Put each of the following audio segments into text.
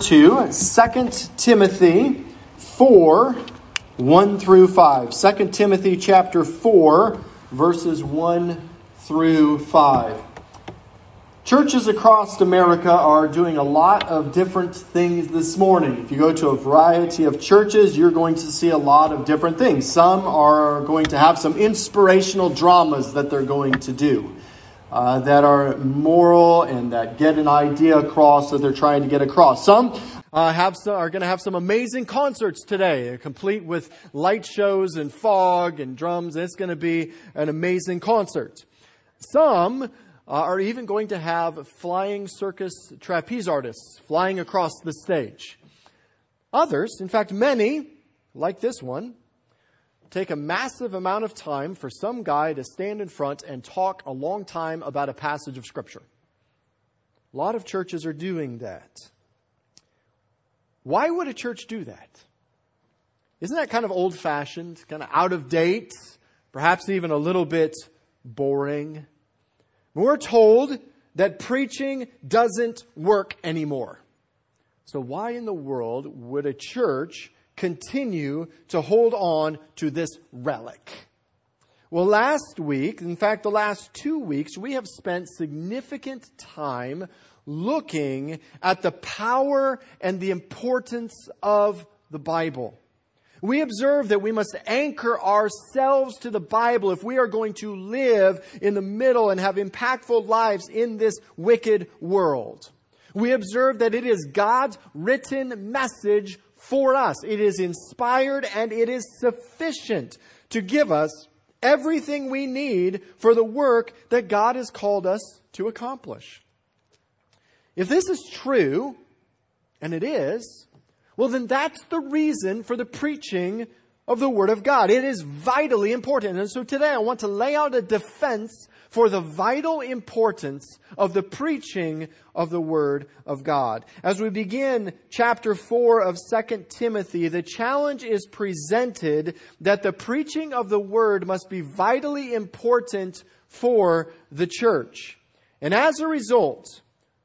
to 2 Timothy 4 1 through 5. 2 Timothy chapter 4, verses 1 through 5. Churches across America are doing a lot of different things this morning. If you go to a variety of churches, you're going to see a lot of different things. Some are going to have some inspirational dramas that they're going to do. Uh, that are moral and that get an idea across that they're trying to get across. Some uh, have some, are going to have some amazing concerts today, uh, complete with light shows and fog and drums. It's going to be an amazing concert. Some uh, are even going to have flying circus trapeze artists flying across the stage. Others, in fact, many, like this one, take a massive amount of time for some guy to stand in front and talk a long time about a passage of Scripture. A lot of churches are doing that. Why would a church do that? Isn't that kind of old fashioned, kind of out of date, perhaps even a little bit boring? We're told that preaching doesn't work anymore. So, why in the world would a church continue to hold on to this relic. Well, last week, in fact, the last two weeks, we have spent significant time looking at the power and the importance of the Bible. We observe that we must anchor ourselves to the Bible if we are going to live in the middle and have impactful lives in this wicked world. We observe that it is God's written message for us. It is inspired and it is sufficient to give us everything we need for the work that God has called us to accomplish. If this is true, and it is, well, then that's the reason for the preaching of the Word of God. It is vitally important. And so today I want to lay out a defense for the vital importance of the preaching of the Word of God. As we begin chapter 4 of 2 Timothy, the challenge is presented that the preaching of the Word must be vitally important for the church. And as a result,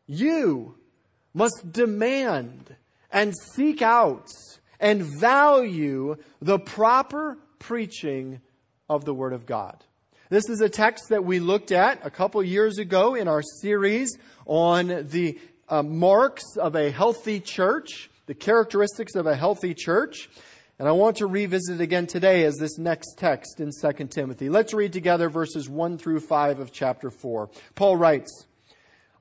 you must demand and seek out and value the proper preaching of the Word of God. This is a text that we looked at a couple years ago in our series on the uh, marks of a healthy church, the characteristics of a healthy church. And I want to revisit it again today as this next text in 2 Timothy. Let's read together verses 1 through 5 of chapter 4. Paul writes,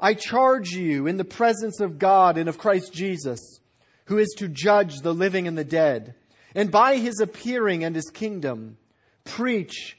I charge you in the presence of God and of Christ Jesus, who is to judge the living and the dead, and by his appearing and his kingdom, preach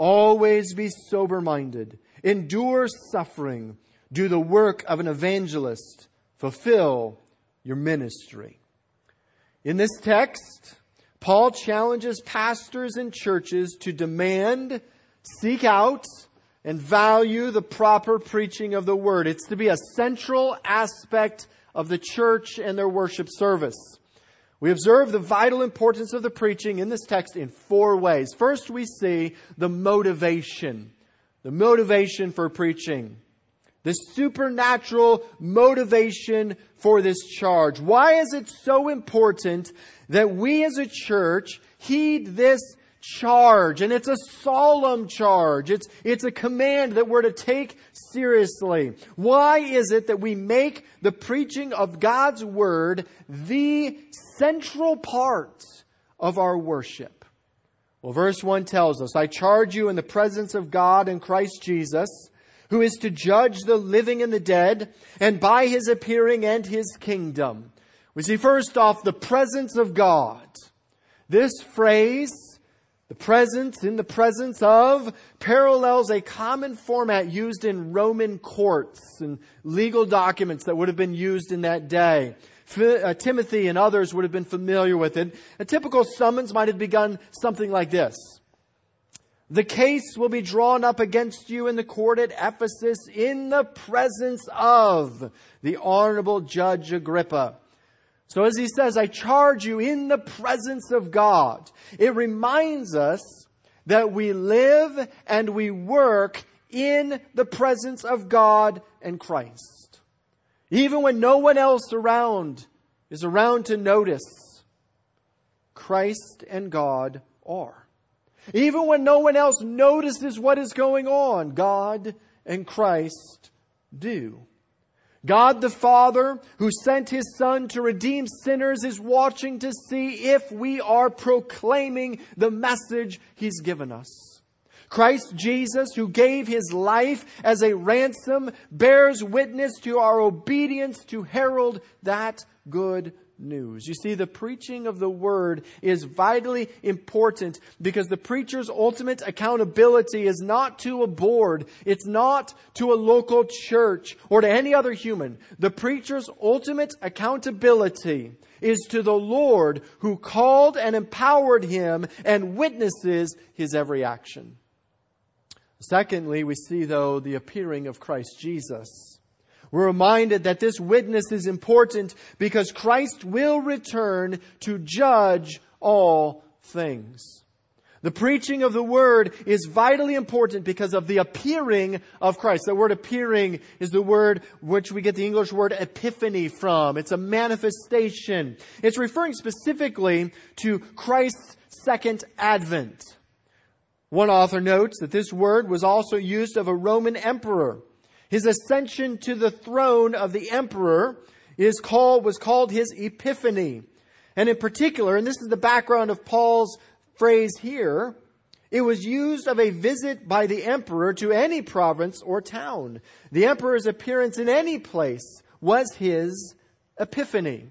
Always be sober minded, endure suffering, do the work of an evangelist, fulfill your ministry. In this text, Paul challenges pastors and churches to demand, seek out, and value the proper preaching of the word. It's to be a central aspect of the church and their worship service. We observe the vital importance of the preaching in this text in four ways. First, we see the motivation. The motivation for preaching. The supernatural motivation for this charge. Why is it so important that we as a church heed this charge? And it's a solemn charge. It's, it's a command that we're to take seriously. Why is it that we make the preaching of God's Word the central part of our worship? Well, verse 1 tells us, I charge you in the presence of God and Christ Jesus, who is to judge the living and the dead, and by his appearing and his kingdom. We see first off the presence of God. This phrase the presence, in the presence of, parallels a common format used in Roman courts and legal documents that would have been used in that day. uh, Timothy and others would have been familiar with it. A typical summons might have begun something like this. The case will be drawn up against you in the court at Ephesus in the presence of the honorable Judge Agrippa. So as he says, I charge you in the presence of God. It reminds us that we live and we work in the presence of God and Christ. Even when no one else around is around to notice, Christ and God are. Even when no one else notices what is going on, God and Christ do. God the Father, who sent His Son to redeem sinners, is watching to see if we are proclaiming the message He's given us. Christ Jesus, who gave His life as a ransom, bears witness to our obedience to herald that good news. You see, the preaching of the word is vitally important because the preacher's ultimate accountability is not to a board. It's not to a local church or to any other human. The preacher's ultimate accountability is to the Lord who called and empowered him and witnesses his every action. Secondly, we see though the appearing of Christ Jesus. We're reminded that this witness is important because Christ will return to judge all things. The preaching of the word is vitally important because of the appearing of Christ. The word appearing is the word which we get the English word epiphany from. It's a manifestation. It's referring specifically to Christ's second advent. One author notes that this word was also used of a Roman emperor. His ascension to the throne of the emperor is called, was called his epiphany. And in particular, and this is the background of Paul's phrase here, it was used of a visit by the emperor to any province or town. The emperor's appearance in any place was his epiphany.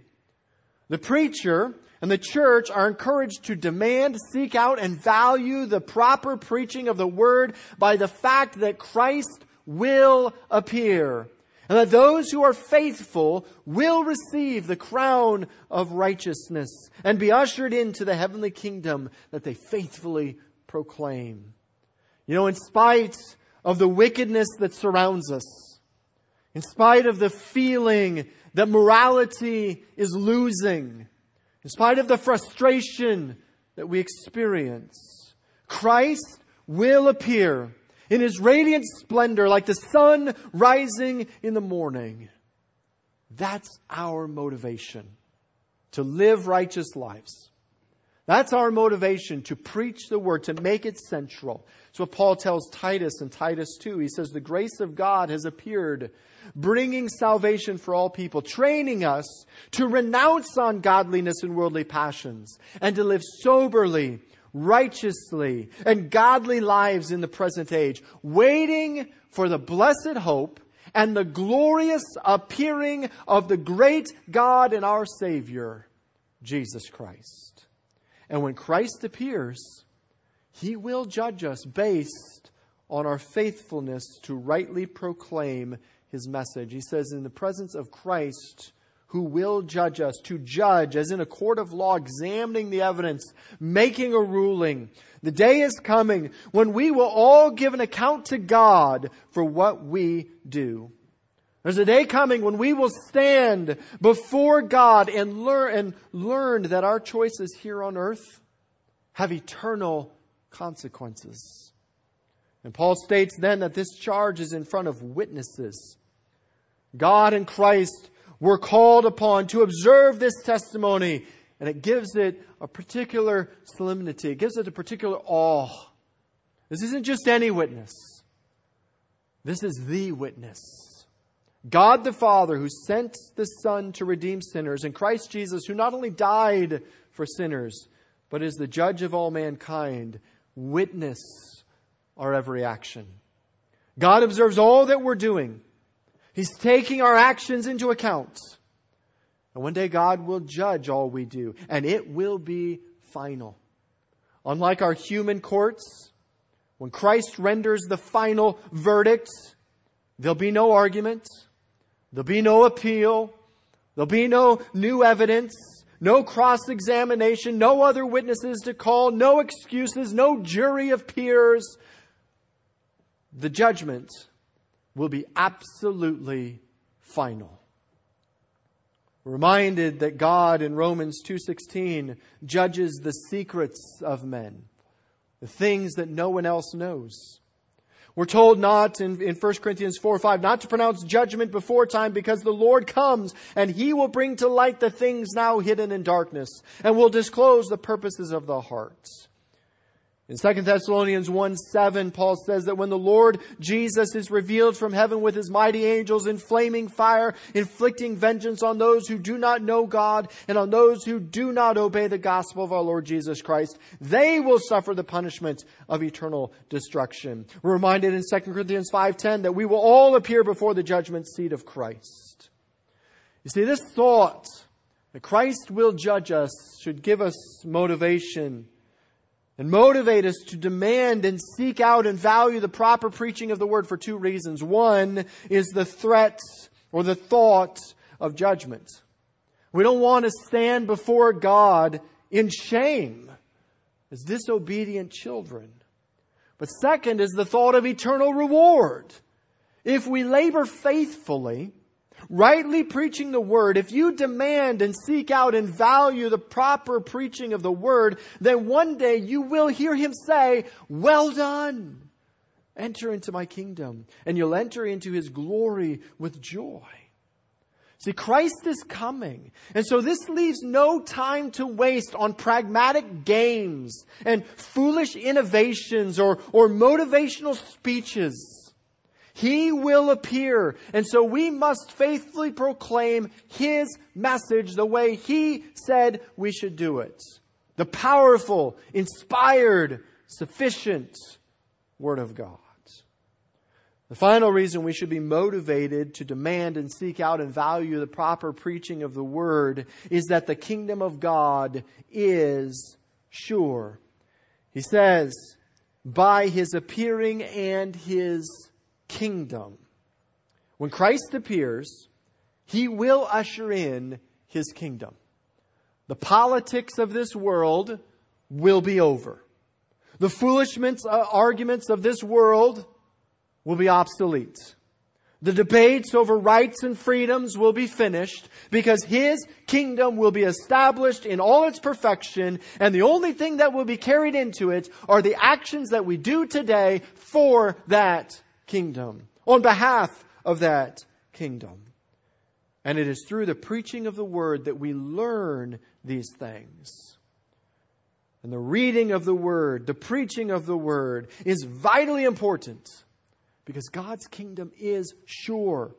The preacher and the church are encouraged to demand, seek out, and value the proper preaching of the word by the fact that Christ will appear. And that those who are faithful will receive the crown of righteousness and be ushered into the heavenly kingdom that they faithfully proclaim. You know, in spite of the wickedness that surrounds us, in spite of the feeling that morality is losing, in spite of the frustration that we experience, Christ will appear in his radiant splendor like the sun rising in the morning. That's our motivation to live righteous lives. That's our motivation to preach the word, to make it central. It's what Paul tells Titus in Titus 2. He says, The grace of God has appeared, bringing salvation for all people, training us to renounce ungodliness and worldly passions, and to live soberly, righteously and godly lives in the present age, waiting for the blessed hope and the glorious appearing of the great God and our Savior, Jesus Christ. And when Christ appears, He will judge us based on our faithfulness to rightly proclaim His message. He says, in the presence of Christ, who will judge us, to judge as in a court of law, examining the evidence, making a ruling. The day is coming when we will all give an account to God for what we do. There's a day coming when we will stand before God and learn, and learn that our choices here on earth have eternal consequences. And Paul states then that this charge is in front of witnesses. God and Christ we're called upon to observe this testimony, and it gives it a particular solemnity. It gives it a particular awe. This isn't just any witness. This is the witness. God the Father, who sent the Son to redeem sinners, and Christ Jesus, who not only died for sinners, but is the judge of all mankind, witness our every action. God observes all that we're doing. He's taking our actions into account. And one day God will judge all we do, and it will be final. Unlike our human courts, when Christ renders the final verdict, there'll be no argument, there'll be no appeal, There'll be no new evidence, no cross examination, no other witnesses to call, no excuses, no jury of peers. The judgment will be absolutely final. We're reminded that God in Romans 2:16 judges the secrets of men, the things that no one else knows. We're told not in, in 1 Corinthians 4 or 5, not to pronounce judgment before time because the Lord comes and he will bring to light the things now hidden in darkness and will disclose the purposes of the hearts. In 2 Thessalonians 1 7, Paul says that when the Lord Jesus is revealed from heaven with his mighty angels in flaming fire, inflicting vengeance on those who do not know God and on those who do not obey the gospel of our Lord Jesus Christ, they will suffer the punishment of eternal destruction. We're reminded in 2 Corinthians 5:10 that we will all appear before the judgment seat of Christ. You see, this thought that Christ will judge us should give us motivation and motivate us to demand and seek out and value the proper preaching of the word for two reasons. One is the threat or the thought of judgment. We don't want to stand before God in shame as disobedient children. But second is the thought of eternal reward. If we labor faithfully, rightly preaching the word, if you demand and seek out and value the proper preaching of the word, then one day you will hear him say, well done. Enter into my kingdom and you'll enter into his glory with joy. See, Christ is coming. And so this leaves no time to waste on pragmatic games and foolish innovations or, or motivational speeches. He will appear. And so we must faithfully proclaim His message the way He said we should do it. The powerful, inspired, sufficient Word of God. The final reason we should be motivated to demand and seek out and value the proper preaching of the Word is that the kingdom of God is sure. He says, by His appearing and His kingdom. When Christ appears, he will usher in his kingdom. The politics of this world will be over. The foolish uh, arguments of this world will be obsolete. The debates over rights and freedoms will be finished because His kingdom will be established in all its perfection and the only thing that will be carried into it are the actions that we do today for that kingdom, on behalf of that kingdom. And it is through the preaching of the word that we learn these things. And the reading of the word, the preaching of the word is vitally important because God's kingdom is sure.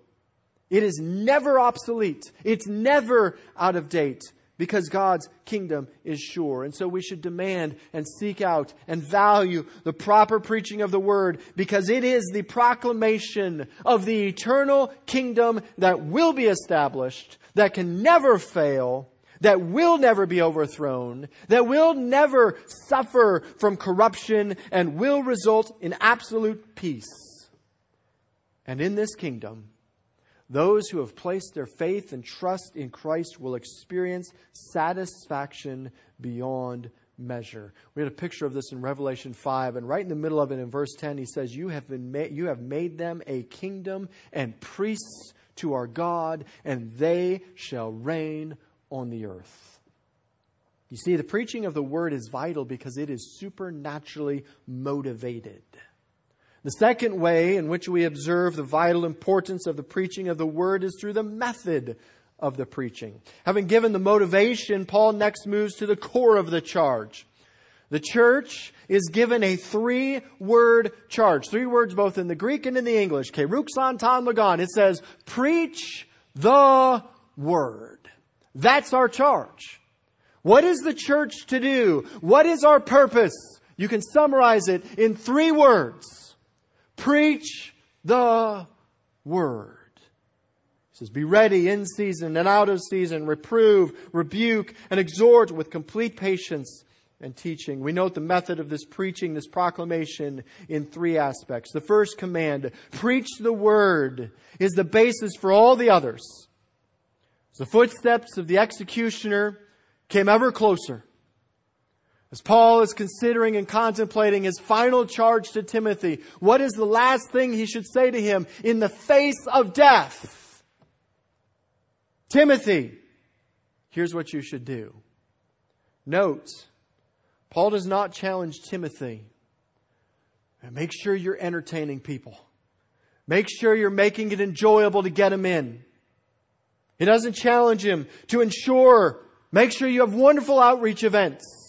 It is never obsolete. It's never out of date because God's kingdom is sure. And so we should demand and seek out and value the proper preaching of the word because it is the proclamation of the eternal kingdom that will be established, that can never fail, that will never be overthrown, that will never suffer from corruption and will result in absolute peace. And in this kingdom, those who have placed their faith and trust in Christ will experience satisfaction beyond measure. We had a picture of this in Revelation 5, and right in the middle of it in verse 10, he says, You have, been ma- you have made them a kingdom and priests to our God, and they shall reign on the earth. You see, the preaching of the word is vital because it is supernaturally motivated. The second way in which we observe the vital importance of the preaching of the word is through the method of the preaching. Having given the motivation, Paul next moves to the core of the charge. The church is given a three word charge. Three words both in the Greek and in the English. Keruxan tan logon. It says, preach the word. That's our charge. What is the church to do? What is our purpose? You can summarize it in three words. Preach the word. He says, Be ready in season and out of season, reprove, rebuke, and exhort with complete patience and teaching. We note the method of this preaching, this proclamation, in three aspects. The first command, preach the word, is the basis for all the others. The footsteps of the executioner came ever closer, as Paul is considering and contemplating his final charge to Timothy, what is the last thing he should say to him in the face of death? Timothy, here's what you should do. Note, Paul does not challenge Timothy. Make sure you're entertaining people. Make sure you're making it enjoyable to get them in. He doesn't challenge him to ensure, make sure you have wonderful outreach events.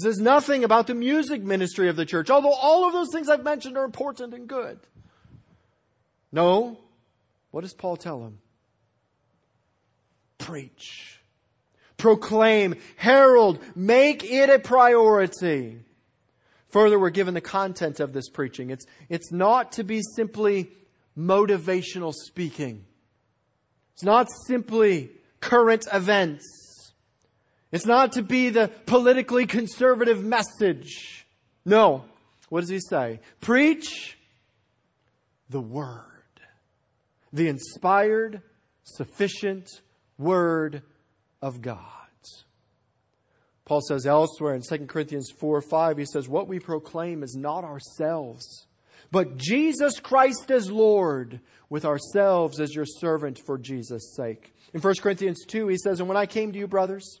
He says nothing about the music ministry of the church, although all of those things I've mentioned are important and good. No. What does Paul tell him? Preach. Proclaim. Herald. Make it a priority. Further, we're given the content of this preaching. It's, it's not to be simply motivational speaking. It's not simply current events. It's not to be the politically conservative message. No. What does he say? Preach the Word. The inspired, sufficient Word of God. Paul says elsewhere in 2 Corinthians 4 5, he says, What we proclaim is not ourselves, but Jesus Christ as Lord, with ourselves as your servant for Jesus' sake. In 1 Corinthians 2, he says, And when I came to you, brothers,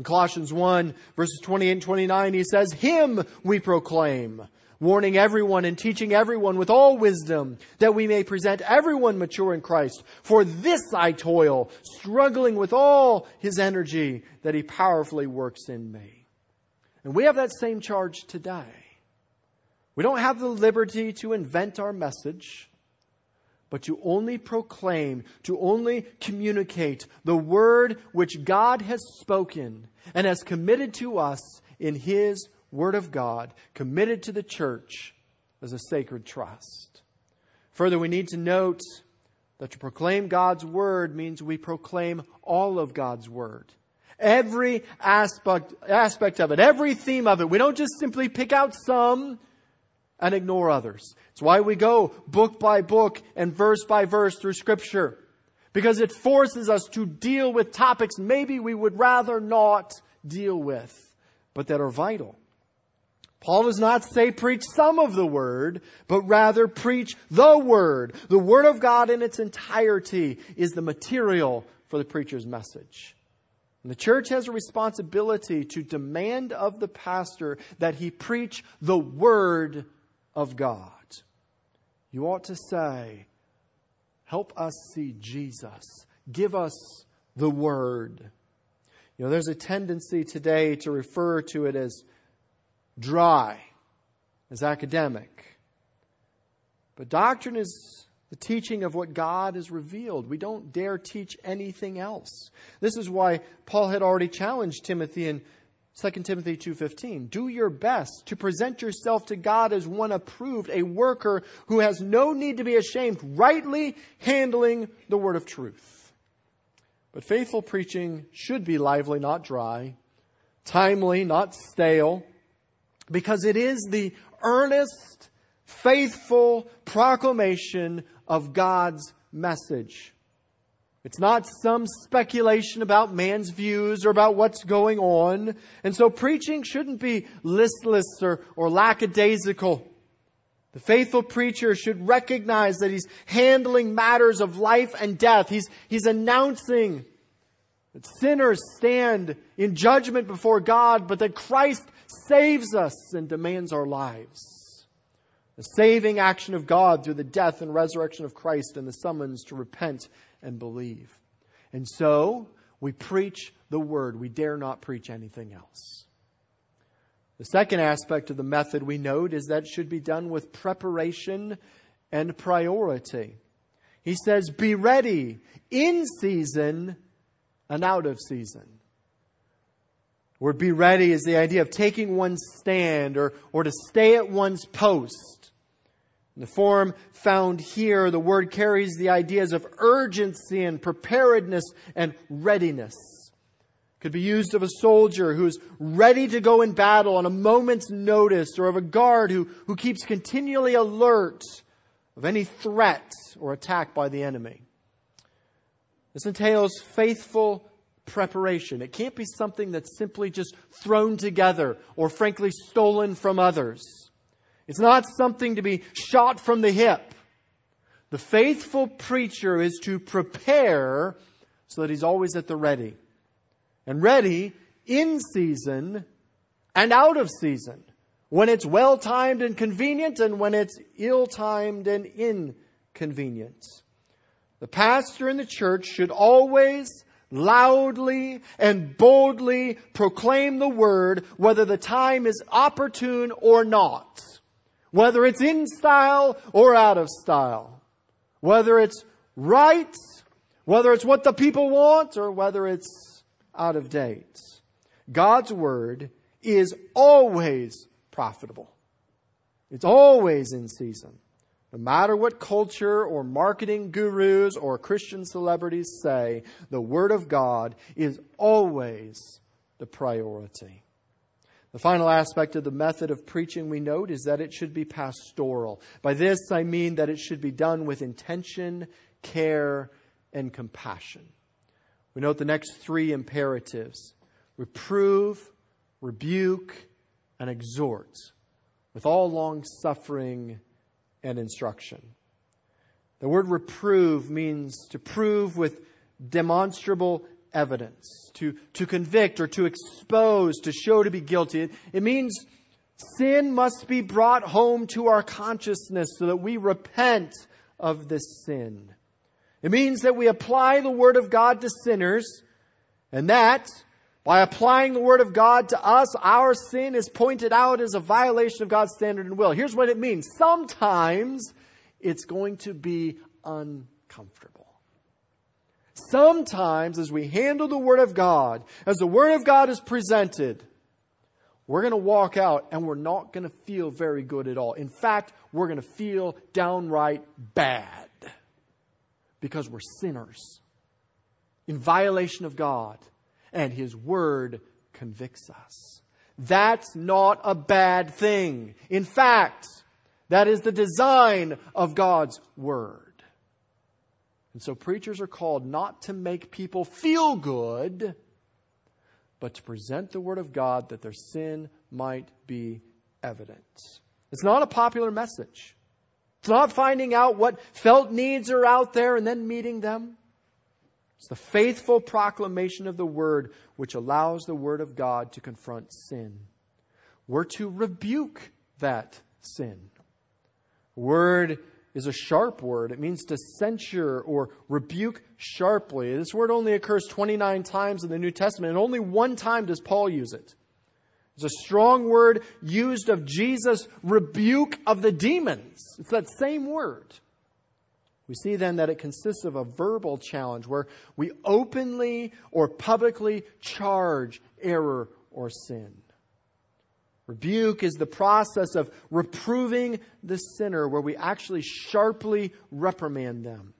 In Colossians 1 verses 28 and 29, he says, Him we proclaim, warning everyone and teaching everyone with all wisdom, that we may present everyone mature in Christ. For this I toil, struggling with all his energy that he powerfully works in me. And we have that same charge today. We don't have the liberty to invent our message but to only proclaim, to only communicate the word which God has spoken and has committed to us in His Word of God, committed to the church as a sacred trust. Further, we need to note that to proclaim God's Word means we proclaim all of God's Word. Every aspect, aspect of it, every theme of it. We don't just simply pick out some and ignore others. It's why we go book by book and verse by verse through Scripture. Because it forces us to deal with topics maybe we would rather not deal with, but that are vital. Paul does not say preach some of the word, but rather preach the word. The word of God in its entirety is the material for the preacher's message. And the church has a responsibility to demand of the pastor that he preach the word of God. You ought to say, Help us see Jesus. Give us the Word. You know, there's a tendency today to refer to it as dry, as academic. But doctrine is the teaching of what God has revealed. We don't dare teach anything else. This is why Paul had already challenged Timothy in 2 Timothy 2:15 Do your best to present yourself to God as one approved, a worker who has no need to be ashamed, rightly handling the word of truth. But faithful preaching should be lively, not dry, timely, not stale, because it is the earnest, faithful proclamation of God's message. It's not some speculation about man's views or about what's going on. And so preaching shouldn't be listless or, or lackadaisical. The faithful preacher should recognize that he's handling matters of life and death. He's, he's announcing that sinners stand in judgment before God, but that Christ saves us and demands our lives. The saving action of God through the death and resurrection of Christ and the summons to repent and believe. And so we preach the word. We dare not preach anything else. The second aspect of the method we note is that it should be done with preparation and priority. He says, Be ready in season and out of season. Or be ready is the idea of taking one's stand or, or to stay at one's post. In the form found here, the word carries the ideas of urgency and preparedness and readiness. Could be used of a soldier who's ready to go in battle on a moment's notice, or of a guard who, who keeps continually alert of any threat or attack by the enemy. This entails faithful preparation. It can't be something that's simply just thrown together or frankly stolen from others. It's not something to be shot from the hip. The faithful preacher is to prepare so that he's always at the ready. And ready in season and out of season. When it's well timed and convenient and when it's ill timed and inconvenient. The pastor in the church should always loudly and boldly proclaim the word whether the time is opportune or not. Whether it's in style or out of style. Whether it's right, whether it's what the people want, or whether it's out of date. God's word is always profitable. It's always in season. No matter what culture or marketing gurus or Christian celebrities say, the Word of God is always the priority. The final aspect of the method of preaching we note is that it should be pastoral. By this I mean that it should be done with intention, care, and compassion. We note the next three imperatives reprove, rebuke, and exhort with all long suffering and instruction. The word reprove means to prove with demonstrable evidence, to, to convict or to expose, to show to be guilty. It, it means sin must be brought home to our consciousness so that we repent of this sin. It means that we apply the Word of God to sinners, and that by applying the Word of God to us, our sin is pointed out as a violation of God's standard and will. Here's what it means. Sometimes it's going to be uncomfortable. Sometimes as we handle the Word of God, as the Word of God is presented, we're going to walk out and we're not going to feel very good at all. In fact, we're going to feel downright bad because we're sinners in violation of God and His Word convicts us. That's not a bad thing. In fact, that is the design of God's Word. And so preachers are called not to make people feel good, but to present the Word of God that their sin might be evident. It's not a popular message. It's not finding out what felt needs are out there and then meeting them. It's the faithful proclamation of the word which allows the word of God to confront sin. We're to rebuke that sin. Word is a sharp word. It means to censure or rebuke sharply. This word only occurs 29 times in the New Testament, and only one time does Paul use it. It's a strong word used of Jesus' rebuke of the demons. It's that same word. We see then that it consists of a verbal challenge where we openly or publicly charge error or sin. Rebuke is the process of reproving the sinner where we actually sharply reprimand them.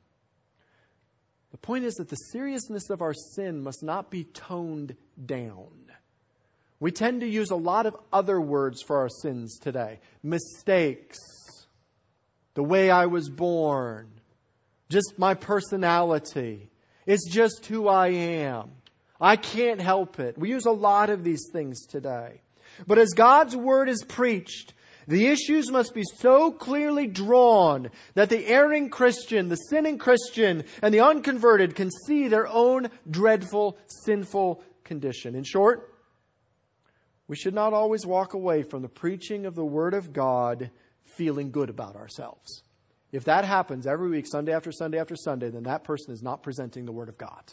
The point is that the seriousness of our sin must not be toned down. We tend to use a lot of other words for our sins today mistakes, the way I was born, just my personality. It's just who I am. I can't help it. We use a lot of these things today. But as God's word is preached, the issues must be so clearly drawn that the erring Christian, the sinning Christian, and the unconverted can see their own dreadful, sinful condition. In short, we should not always walk away from the preaching of the Word of God feeling good about ourselves. If that happens every week, Sunday after Sunday after Sunday, then that person is not presenting the Word of God.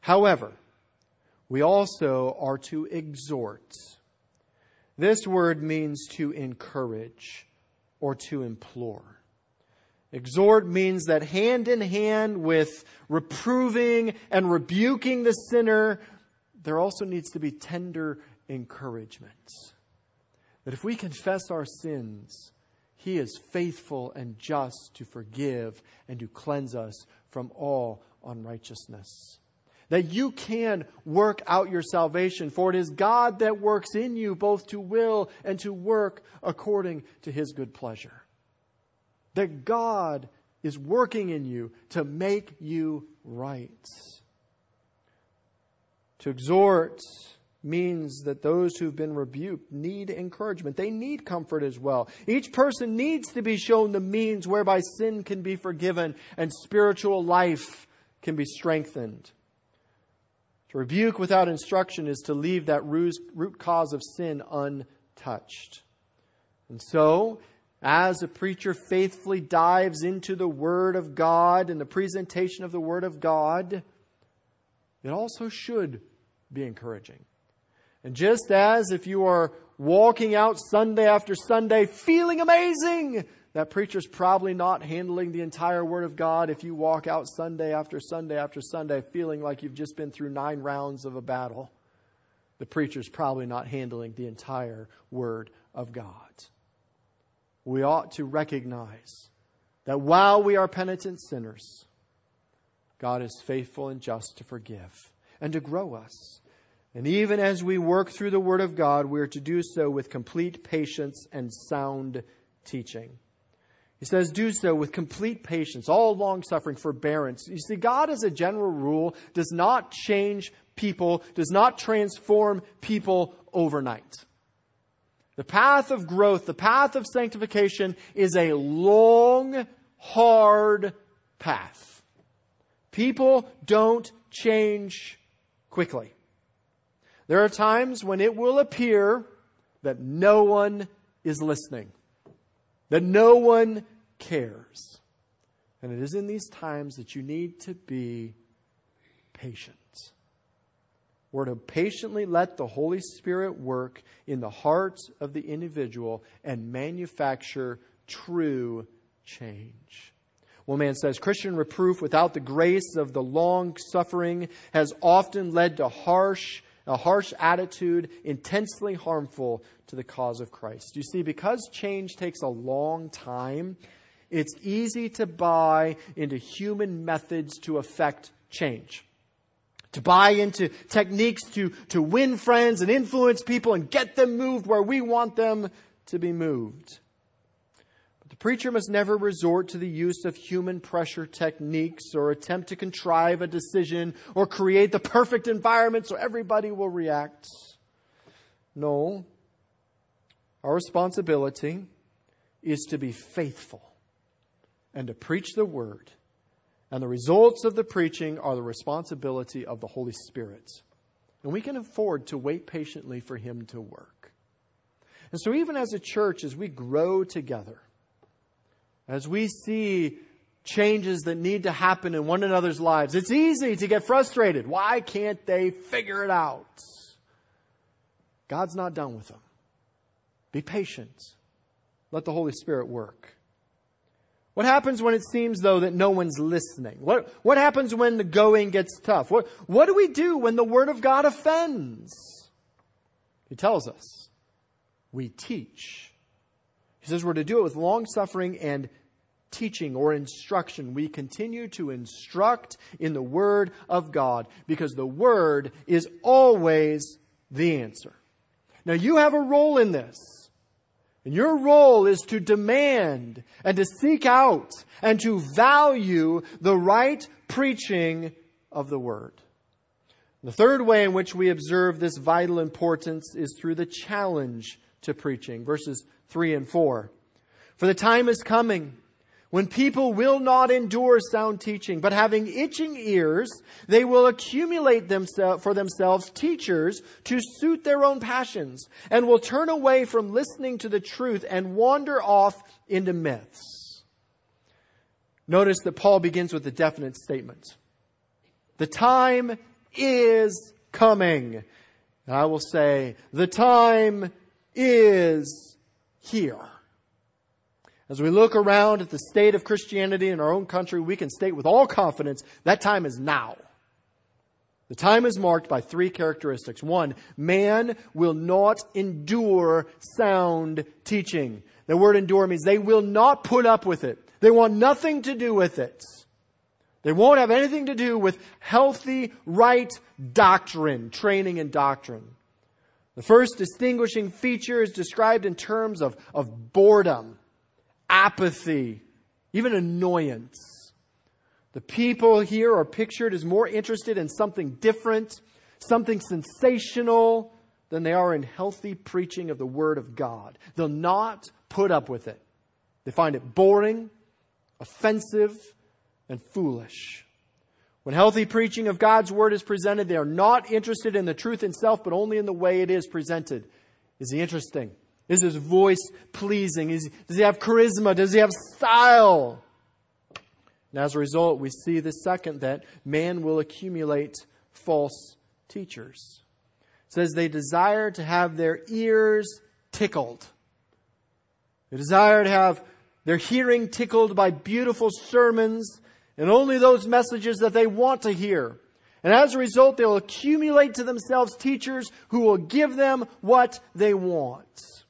However, we also are to exhort. This word means to encourage or to implore. Exhort means that hand in hand with reproving and rebuking the sinner, there also needs to be tender encouragement. That if we confess our sins, He is faithful and just to forgive and to cleanse us from all unrighteousness. That you can work out your salvation, for it is God that works in you both to will and to work according to His good pleasure. That God is working in you to make you right. To exhort means that those who've been rebuked need encouragement. They need comfort as well. Each person needs to be shown the means whereby sin can be forgiven and spiritual life can be strengthened. To rebuke without instruction is to leave that root cause of sin untouched. And so, as a preacher faithfully dives into the Word of God and the presentation of the Word of God, it also should be encouraging. And just as if you are walking out Sunday after Sunday feeling amazing, that preacher's probably not handling the entire Word of God if you walk out Sunday after Sunday after Sunday feeling like you've just been through nine rounds of a battle. The preacher's probably not handling the entire Word of God. We ought to recognize that while we are penitent sinners, God is faithful and just to forgive and to grow us. And even as we work through the Word of God, we are to do so with complete patience and sound teaching. He says, do so with complete patience, all long suffering, forbearance. You see, God, as a general rule, does not change people, does not transform people overnight. The path of growth, the path of sanctification is a long, hard path. People don't change quickly. There are times when it will appear that no one is listening, that no one cares. And it is in these times that you need to be patient. We're to patiently let the Holy Spirit work in the hearts of the individual and manufacture true change. One man says Christian reproof without the grace of the long suffering has often led to harsh a harsh attitude, intensely harmful to the cause of Christ. You see, because change takes a long time, it's easy to buy into human methods to affect change. To buy into techniques to, to win friends and influence people and get them moved where we want them to be moved. Preacher must never resort to the use of human pressure techniques or attempt to contrive a decision or create the perfect environment so everybody will react. No. Our responsibility is to be faithful and to preach the word. And the results of the preaching are the responsibility of the Holy Spirit. And we can afford to wait patiently for Him to work. And so, even as a church, as we grow together, as we see changes that need to happen in one another's lives, it's easy to get frustrated. Why can't they figure it out? God's not done with them. Be patient. Let the Holy Spirit work. What happens when it seems, though, that no one's listening? What, what happens when the going gets tough? What, what do we do when the Word of God offends? He tells us we teach. He says we're to do it with long suffering and teaching or instruction. We continue to instruct in the Word of God because the Word is always the answer. Now you have a role in this. And your role is to demand and to seek out and to value the right preaching of the Word. The third way in which we observe this vital importance is through the challenge to preaching, verses 3 and 4. For the time is coming when people will not endure sound teaching, but having itching ears, they will accumulate themselves, for themselves teachers to suit their own passions, and will turn away from listening to the truth and wander off into myths. Notice that Paul begins with a definite statement. The time is coming. And I will say, the time is here. As we look around at the state of Christianity in our own country, we can state with all confidence that time is now. The time is marked by three characteristics. One, man will not endure sound teaching. The word endure means they will not put up with it. They want nothing to do with it. They won't have anything to do with healthy, right doctrine, training and doctrine. The first distinguishing feature is described in terms of, of boredom, apathy, even annoyance. The people here are pictured as more interested in something different, something sensational, than they are in healthy preaching of the Word of God. They'll not put up with it. They find it boring, offensive, and foolish. When healthy preaching of God's Word is presented, they are not interested in the truth itself, but only in the way it is presented. Is he interesting? Is his voice pleasing? Is, does he have charisma? Does he have style? And as a result, we see the second that man will accumulate false teachers. It says they desire to have their ears tickled. They desire to have their hearing tickled by beautiful sermons and only those messages that they want to hear. And as a result, they'll accumulate to themselves teachers who will give them what they want.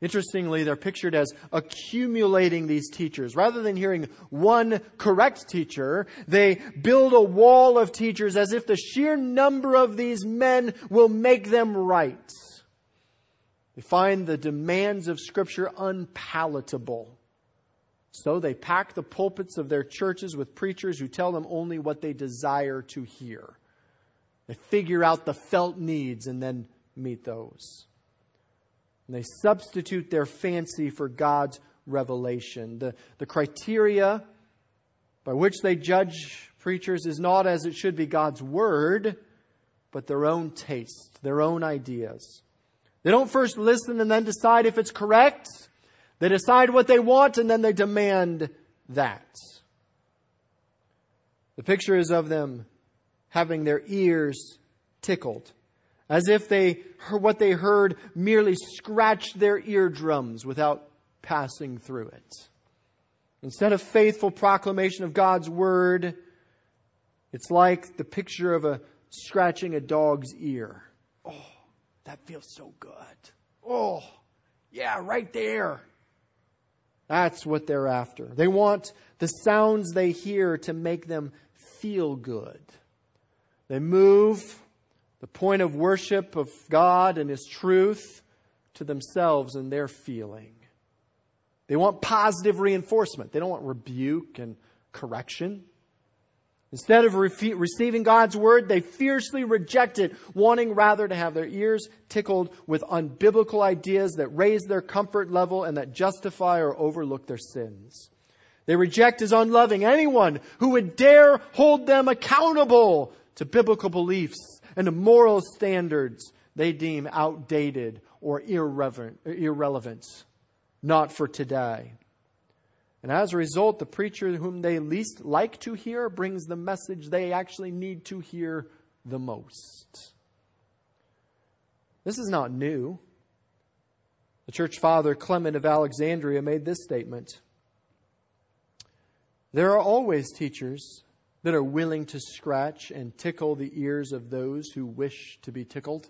Interestingly, they're pictured as accumulating these teachers. Rather than hearing one correct teacher, they build a wall of teachers as if the sheer number of these men will make them right. They find the demands of Scripture unpalatable. So they pack the pulpits of their churches with preachers who tell them only what they desire to hear. They figure out the felt needs and then meet those. And they substitute their fancy for God's revelation. The, the criteria by which they judge preachers is not as it should be God's word, but their own taste, their own ideas. They don't first listen and then decide if it's correct. They decide what they want and then they demand that. The picture is of them having their ears tickled, as if they what they heard merely scratched their eardrums without passing through it. Instead of faithful proclamation of God's word, it's like the picture of a scratching a dog's ear. Oh, that feels so good. Oh, yeah, right there. That's what they're after. They want the sounds they hear to make them feel good. They move the point of worship of God and His truth to themselves and their feeling. They want positive reinforcement. They don't want rebuke and correction. Instead of re- receiving God's word, they fiercely reject it, wanting rather to have their ears tickled with unbiblical ideas that raise their comfort level and that justify or overlook their sins. They reject as unloving anyone who would dare hold them accountable to biblical beliefs and to moral standards they deem outdated or irrelevant, irrelevant not for today. And as a result, the preacher whom they least like to hear brings the message they actually need to hear the most. This is not new. The church father Clement of Alexandria made this statement There are always teachers that are willing to scratch and tickle the ears of those who wish to be tickled.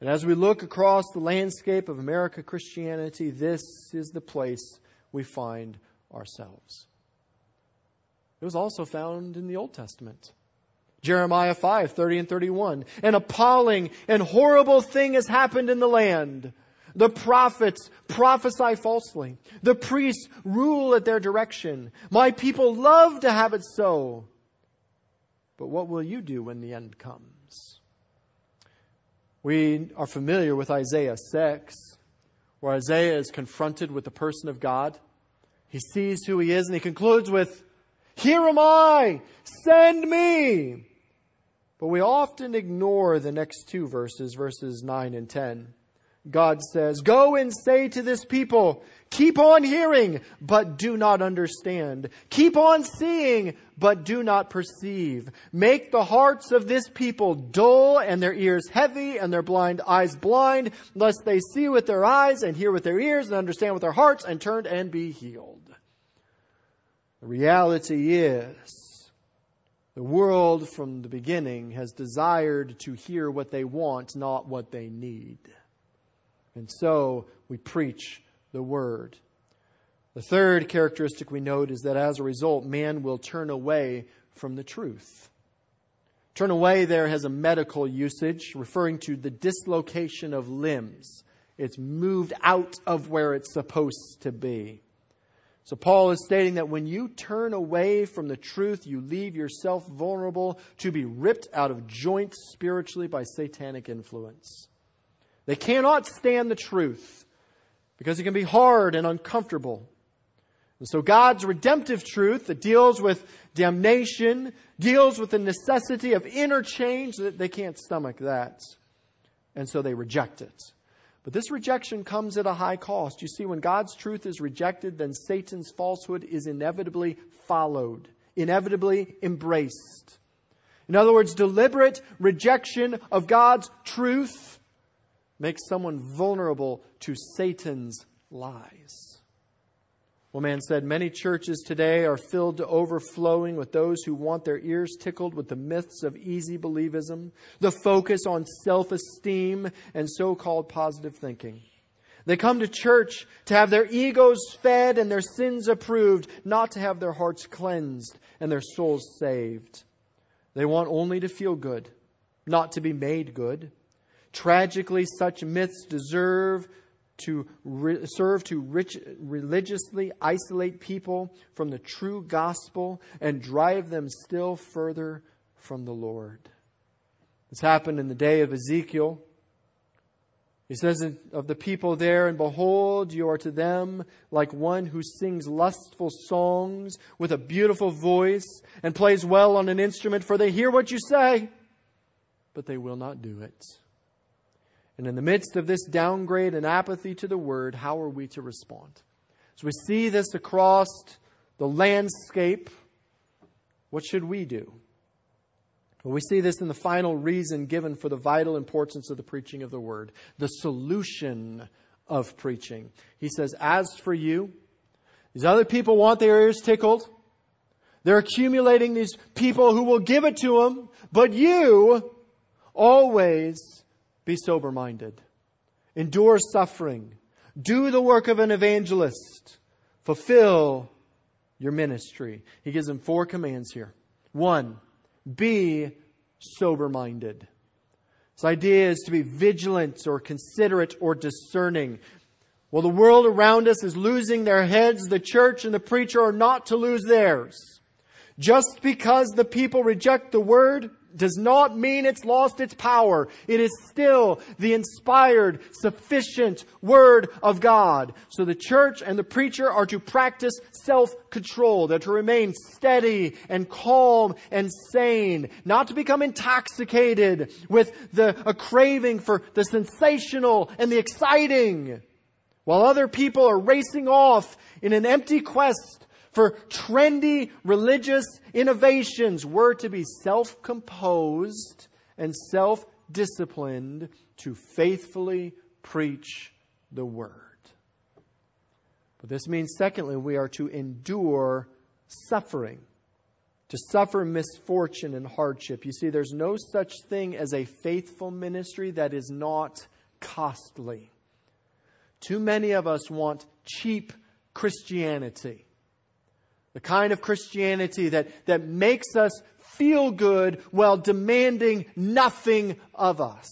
And as we look across the landscape of America Christianity, this is the place we find ourselves. It was also found in the Old Testament. Jeremiah 5, 30 and 31. An appalling and horrible thing has happened in the land. The prophets prophesy falsely. The priests rule at their direction. My people love to have it so. But what will you do when the end comes? We are familiar with Isaiah 6 where Isaiah is confronted with the person of God. He sees who he is and he concludes with, Here am I, send me. But we often ignore the next two verses, verses 9 and 10. God says, Go and say to this people, keep on hearing, but do not understand. Keep on seeing, but do not perceive. Make the hearts of this people dull and their ears heavy and their blind eyes blind, lest they see with their eyes and hear with their ears and understand with their hearts and turn and be healed. The reality is The world from the beginning has desired to hear what they want, not what they need. And so we preach the word. The third characteristic we note is that as a result, man will turn away from the truth. Turn away there has a medical usage referring to the dislocation of limbs. It's moved out of where it's supposed to be. So Paul is stating that when you turn away from the truth, you leave yourself vulnerable to be ripped out of joint spiritually by satanic influence. They cannot stand the truth because it can be hard and uncomfortable. And so God's redemptive truth that deals with damnation, deals with the necessity of interchange, that they can't stomach that. And so they reject it. But this rejection comes at a high cost. You see, when God's truth is rejected, then Satan's falsehood is inevitably followed, inevitably embraced. In other words, deliberate rejection of God's truth makes someone vulnerable to Satan's lies. One man said, Many churches today are filled to overflowing with those who want their ears tickled with the myths of easy believism, the focus on self esteem, and so called positive thinking. They come to church to have their egos fed and their sins approved, not to have their hearts cleansed and their souls saved. They want only to feel good, not to be made good. Tragically, such myths deserve to re- serve to rich, religiously isolate people from the true gospel and drive them still further from the Lord. This happened in the day of Ezekiel. He says of the people there, and behold, you are to them like one who sings lustful songs with a beautiful voice and plays well on an instrument, for they hear what you say, but they will not do it. And in the midst of this downgrade and apathy to the word, how are we to respond? As we see this across the landscape, what should we do? Well, we see this in the final reason given for the vital importance of the preaching of the word, the solution of preaching. He says, As for you, these other people want their ears tickled. They're accumulating these people who will give it to them, but you always be sober minded. Endure suffering. Do the work of an evangelist. Fulfill your ministry. He gives them four commands here. One, be sober minded. This idea is to be vigilant or considerate or discerning. While the world around us is losing their heads, the church and the preacher are not to lose theirs. Just because the people reject the word does not mean it's lost its power. It is still the inspired, sufficient Word of God. So the church and the preacher are to practice self-control. They're to remain steady and calm and sane. Not to become intoxicated with the, a craving for the sensational and the exciting. While other people are racing off in an empty quest for trendy religious innovations were to be self composed and self disciplined to faithfully preach the word. But this means, secondly, we are to endure suffering, to suffer misfortune and hardship. You see, there's no such thing as a faithful ministry that is not costly. Too many of us want cheap Christianity. The kind of Christianity that, that makes us feel good while demanding nothing of us.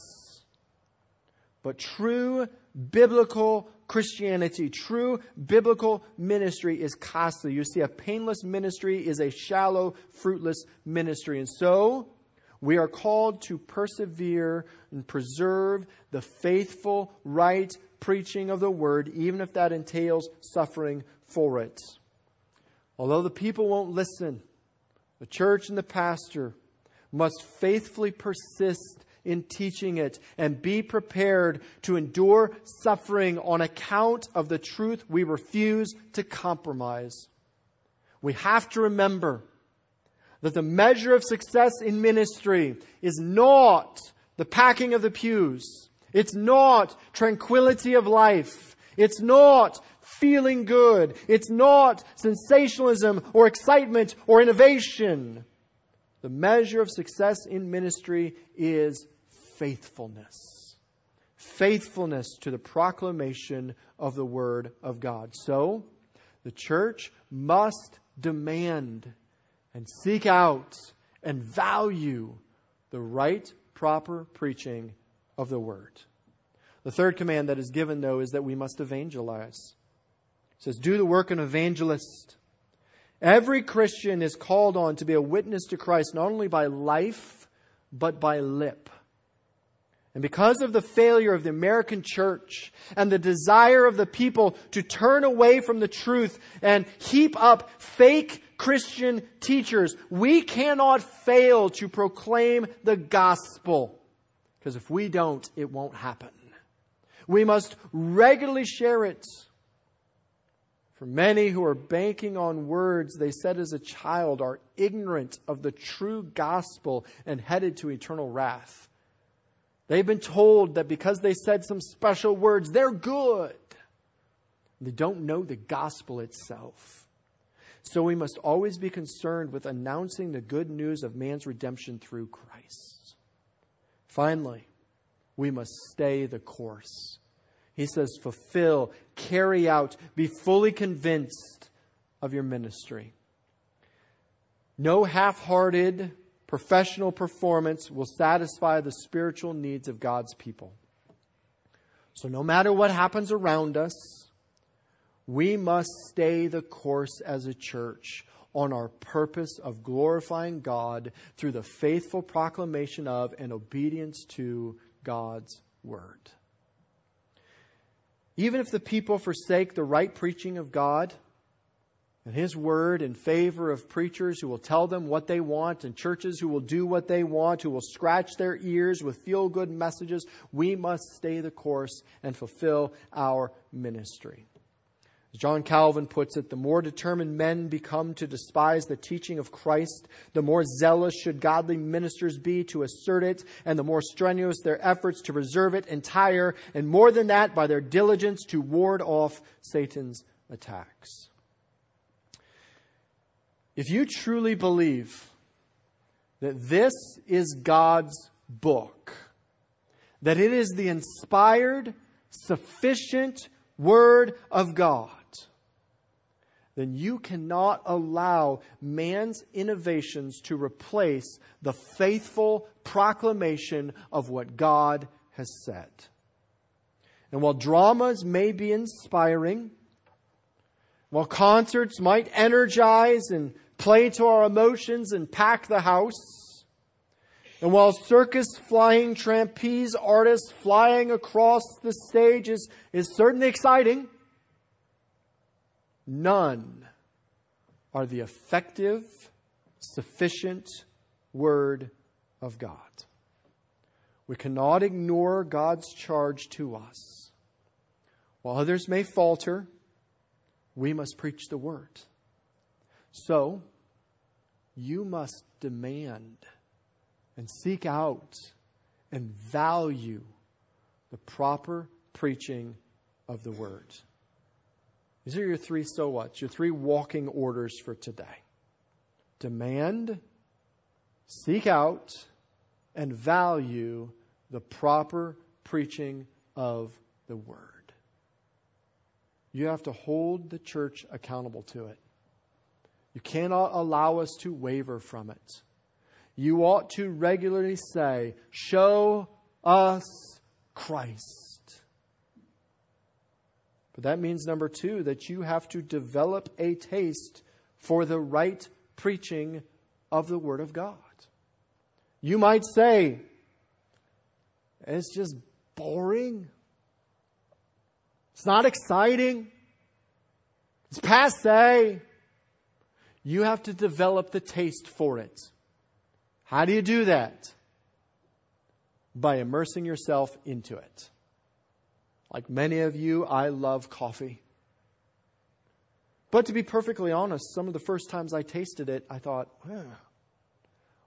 But true biblical Christianity, true biblical ministry is costly. You see, a painless ministry is a shallow, fruitless ministry. And so, we are called to persevere and preserve the faithful, right preaching of the word, even if that entails suffering for it. Although the people won't listen, the church and the pastor must faithfully persist in teaching it and be prepared to endure suffering on account of the truth we refuse to compromise. We have to remember that the measure of success in ministry is not the packing of the pews. It's not tranquility of life. It's not feeling good. It's not sensationalism or excitement or innovation. the measure of success in ministry is faithfulness. Faithfulness to the proclamation of the Word of God. So, the church must demand and seek out and value the right, proper preaching of the Word. The third command that is given, though, is that we must evangelize. It says, Do the work of an evangelist. Every Christian is called on to be a witness to Christ not only by life, but by lip. And because of the failure of the American church and the desire of the people to turn away from the truth and heap up fake Christian teachers, we cannot fail to proclaim the gospel. Because if we don't, it won't happen. We must regularly share it. For many who are banking on words they said as a child are ignorant of the true gospel and headed to eternal wrath. They've been told that because they said some special words, they're good. They don't know the gospel itself. So we must always be concerned with announcing the good news of man's redemption through Christ. Finally, we must stay the course. He says, fulfill, carry out, be fully convinced of your ministry. No half hearted professional performance will satisfy the spiritual needs of God's people. So, no matter what happens around us, we must stay the course as a church on our purpose of glorifying God through the faithful proclamation of and obedience to God's word. Even if the people forsake the right preaching of God and His Word in favor of preachers who will tell them what they want and churches who will do what they want, who will scratch their ears with feel good messages, we must stay the course and fulfill our ministry. As John Calvin puts it, the more determined men become to despise the teaching of Christ, the more zealous should godly ministers be to assert it, and the more strenuous their efforts to preserve it entire, and more than that, by their diligence to ward off Satan's attacks. If you truly believe that this is God's book, that it is the inspired, sufficient Word of God, then you cannot allow man's innovations to replace the faithful proclamation of what God has said. And while dramas may be inspiring, while concerts might energize and play to our emotions and pack the house, and while circus flying trapeze artists flying across the stage is, is certainly exciting, None are the effective, sufficient Word of God. We cannot ignore God's charge to us. While others may falter, we must preach the Word. So, you must demand and seek out and value the proper preaching of the Word. These are your three so what's, your three walking orders for today. Demand, seek out, and value the proper preaching of the word. You have to hold the church accountable to it. You cannot allow us to waver from it. You ought to regularly say, Show us Christ. But that means, number two, that you have to develop a taste for the right preaching of the Word of God. You might say, it's just boring. It's not exciting. It's passe. You have to develop the taste for it. How do you do that? By immersing yourself into it. Like many of you, I love coffee. But to be perfectly honest, some of the first times I tasted it, I thought,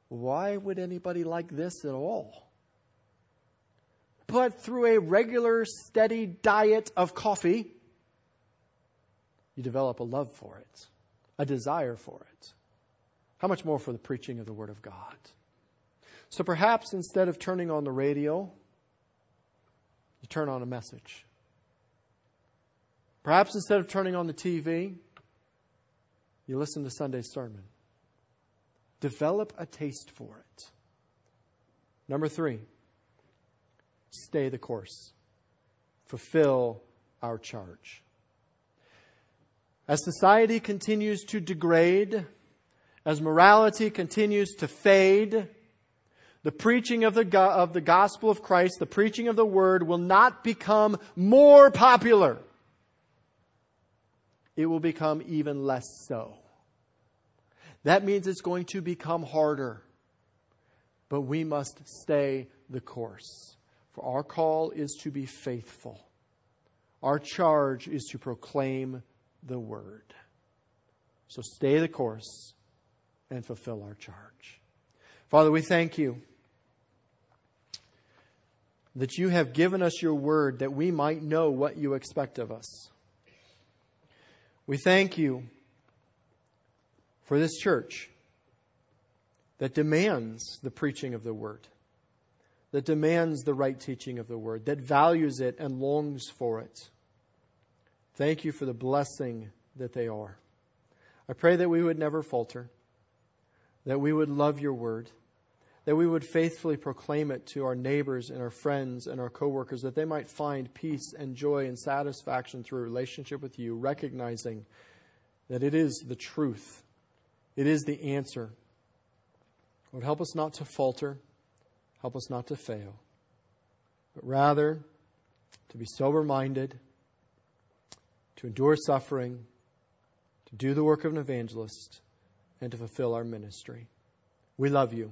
why would anybody like this at all? But through a regular, steady diet of coffee, you develop a love for it, a desire for it. How much more for the preaching of the Word of God? So perhaps instead of turning on the radio, you turn on a message. Perhaps instead of turning on the TV, you listen to Sunday's sermon. Develop a taste for it. Number three, stay the course. Fulfill our charge. As society continues to degrade, as morality continues to fade, the preaching of the, go- of the gospel of Christ, the preaching of the word will not become more popular. It will become even less so. That means it's going to become harder. But we must stay the course. For our call is to be faithful. Our charge is to proclaim the word. So stay the course and fulfill our charge. Father, we thank you that you have given us your word that we might know what you expect of us. We thank you for this church that demands the preaching of the word, that demands the right teaching of the word, that values it and longs for it. Thank you for the blessing that they are. I pray that we would never falter, that we would love your word, that we would faithfully proclaim it to our neighbors and our friends and our coworkers, that they might find peace and joy and satisfaction through a relationship with you, recognizing that it is the truth it is the answer. Lord, help us not to falter. Help us not to fail. But rather, to be sober minded, to endure suffering, to do the work of an evangelist, and to fulfill our ministry. We love you.